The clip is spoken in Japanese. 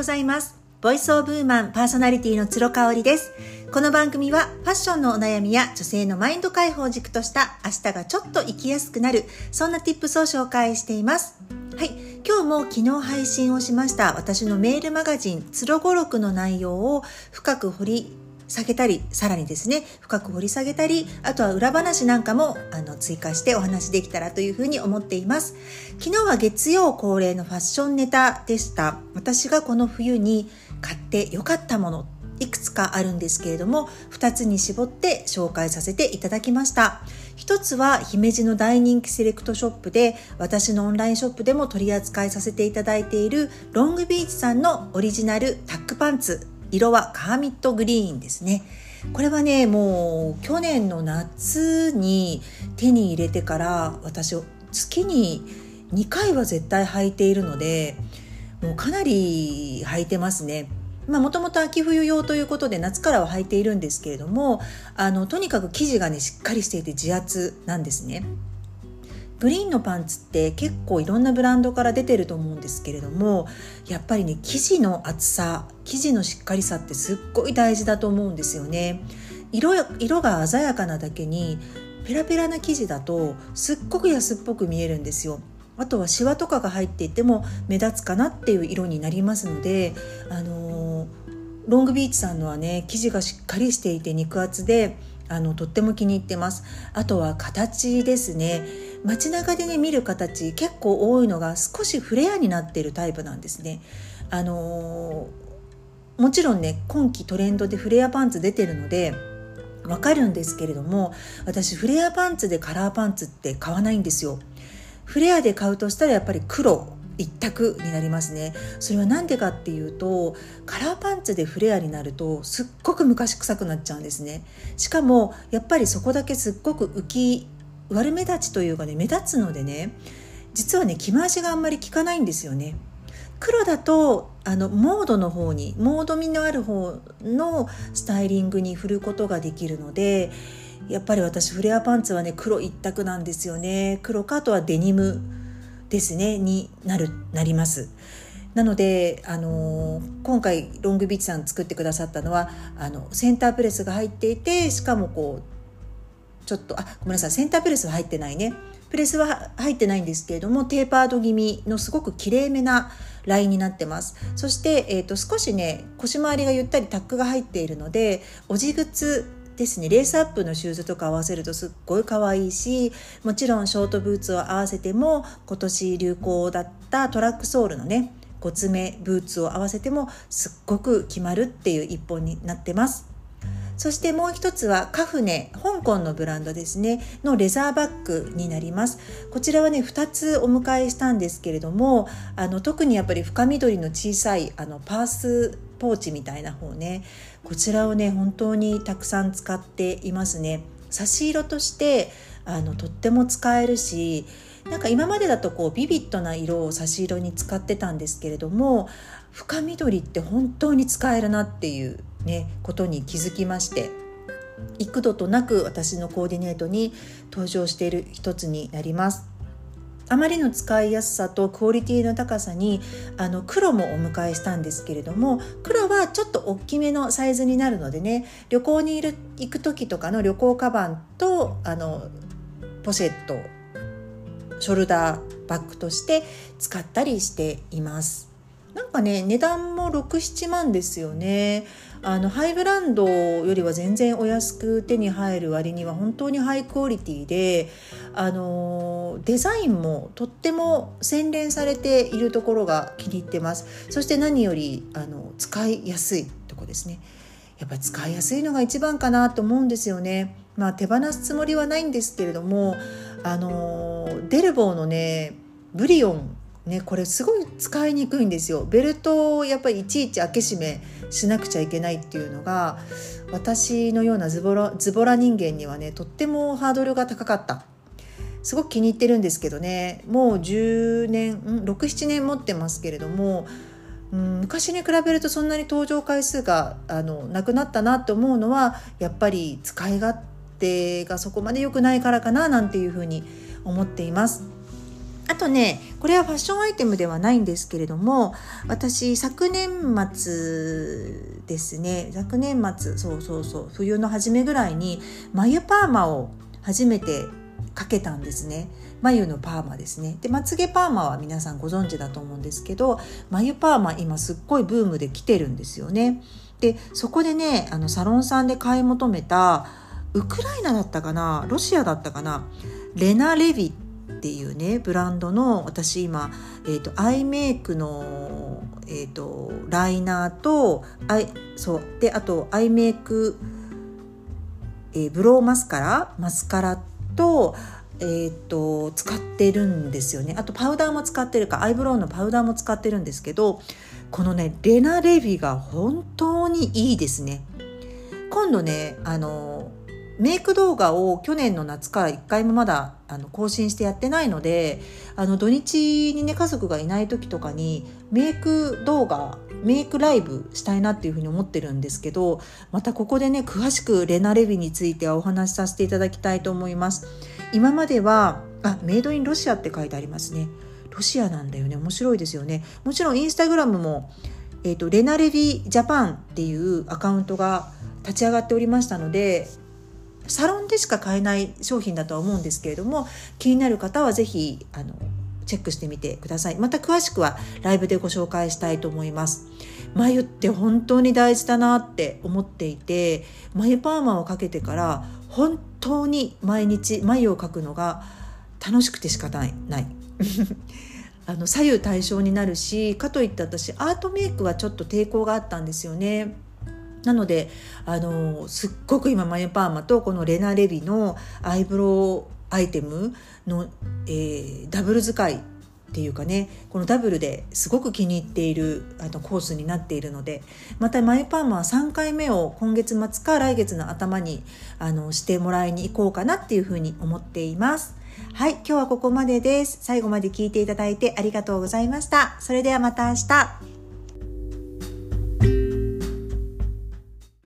ございます。ボイスオブウーマンパーソナリティの鶴香織です。この番組はファッションのお悩みや女性のマインド解放軸とした明日がちょっと生きやすくなる、そんな tips を紹介しています。はい。今日も昨日配信をしました私のメールマガジン、つろごろくの内容を深く掘り下げたり、さらにですね、深く掘り下げたり、あとは裏話なんかもあの追加してお話できたらというふうに思っています。昨日は月曜恒例のファッションネタでした。私がこの冬に買ってよかったもの、いくつかあるんですけれども、2つに絞って紹介させていただきました。一つは姫路の大人気セレクトショップで、私のオンラインショップでも取り扱いさせていただいているロングビーチさんのオリジナルタックパンツ色はカーミットグリーンですね。これはね、もう去年の夏に手に入れてから私月に2回は絶対履いているので、もうかなり履いてますね。まあもともと秋冬用ということで夏からは履いているんですけれども、あの、とにかく生地がね、しっかりしていて自圧なんですね。グリーンのパンツって結構いろんなブランドから出てると思うんですけれどもやっぱりね生地の厚さ生地のしっかりさってすっごい大事だと思うんですよね。色色が鮮やかなだけにペラペラな生地だとすっごく安っぽく見えるんですよ。あとはシワとかが入っていても目立つかなっていう色になりますのであのー、ロングビーチさんのはね生地がしっかりしていて肉厚であのとっても気に入ってます。あとは形ですね。街中でね見る形結構多いのが少しフレアになってるタイプなんですね。あのー、もちろんね今季トレンドでフレアパンツ出てるのでわかるんですけれども私フレアパンツでカラーパンツって買わないんですよ。フレアで買うとしたらやっぱり黒一択になりますね。それは何でかっていうとカラーパンツでフレアになるとすっごく昔臭くなっちゃうんですね。しかもやっぱりそこだけすっごく浮き悪目立ちというかね目立つのでね実はね着回しがあんまり効かないんですよね。黒だとあのモードの方にモード味のある方のスタイリングに振ることができるのでやっぱり私フレアパンツはね黒一択なんですよね。黒かあとはデニムですねになるなります。なので、あのー、今回ロングビーチさん作ってくださったのはあのセンタープレスが入っていてしかもこうちょっとあごめんなさい。センタープレスは入ってないね。プレスは入ってないんですけれどもテーパード気味のすごくきれいめなラインになってます。そして、えーと、少しね腰回りがゆったりタックが入っているのでおじ靴ですねレースアップのシューズとか合わせるとすっごい可愛いしもちろんショートブーツを合わせても今年流行だったトラックソールのね5つ目ブーツを合わせてもすっごく決まるっていう一本になってます。そしてもう一つはカフネ香港のブランドですねのレザーバッグになります。こちらはね2つお迎えしたんですけれどもあの特にやっぱり深緑の小さいあのパースポーチみたいな方ねこちらをね本当にたくさん使っていますね。差し色としてあのとっても使えるしなんか今までだとこうビビッドな色を差し色に使ってたんですけれども深緑って本当に使えるなっていうねことに気づきまして幾度となく私のコーディネートに登場している一つになります。あまりの使いやすさとクオリティの高さにあの黒もお迎えしたんですけれども黒はちょっと大きめのサイズになるのでね旅行にいる行く時とかの旅行カバンとあのポシェットショルダーバッグとして使ったりしています。なんかね値段も67万ですよね。あのハイブランドよりは全然お安く手に入る割には本当にハイクオリティであのデザインもとっても洗練されているところが気に入ってます。そして何よりあの使いやすいとこですね。やっぱ使いやすいのが一番かなと思うんですよね。まあ手放すつもりはないんですけれどもあのデルボーのねブリオンね、これすごい使いにくいんですよ。ベルトをやっぱりいちいち開け閉めしなくちゃいけないっていうのが私のようなズボラズボラ人間にはねとってもハードルが高かった。すごく気に入ってるんですけどね。もう10年67年持ってますけれども、うん、昔に比べるとそんなに登場回数があのなくなったなって思うのはやっぱり使い勝手がそこまで良くないからかななんていうふうに思っています。あとねこれはファッションアイテムではないんですけれども私昨年末ですね昨年末そうそうそう冬の初めぐらいに眉パーマを初めてかけたんですね。眉のパーマですね。でまつげパーマは皆さんご存知だと思うんですけど眉パーマ今すっごいブームで来てるんですよね。でそこでねあのサロンさんで買い求めたウクライナだったかな？ロシアだったかな？レナ・レビっていうねブランドの私今、えーと、アイメイクの、えーと、ライナーとアイそうであとアイメイク、えー、ブローマスカラマスカラと,、えーと使ってるんですよね。あとパウダーも使ってるかアイブロウのパウダーも使ってるんですけどこのねレナ・レビが本当にいいですね。今度ねあのメイク動画を去年の夏から1回もまだあの更新してやってないのであの土日にね家族がいない時とかにメイク動画メイクライブしたいなっていうふうに思ってるんですけどまたここでね詳しくレナ・レビについてはお話しさせていただきたいと思います。今まではあメイドインロシアって書いてありますね。ロシアなんだよね。面白いですよね。もちろんインスタグラムも、えーと、レナ・レビジャパンっていうアカウントが立ち上がっておりましたのでサロンでしか買えない商品だとは思うんですけれども気になる方は是非あのチェックしてみてください。また詳しくはライブでご紹介したいと思います。眉って本当に大事だなって思っていて眉パーマをかけてから本当に毎日眉を描くのが楽しくて仕方ない。あの左右対称になるしかといって私アートメイクはちょっと抵抗があったんですよね。なのであのすっごく今眉パーマとこのレナ・レビのアイブロウアイテムの、えー、ダブル使いっていうかねこのダブルですごく気に入っているあのコースになっているのでまた眉パーマは3回目を今月末か来月の頭にあのしてもらいに行こうかなっていうふうに思っています。はい、今日はここまでです。最後まで聞いていただいてありがとうございました。それではまた明日。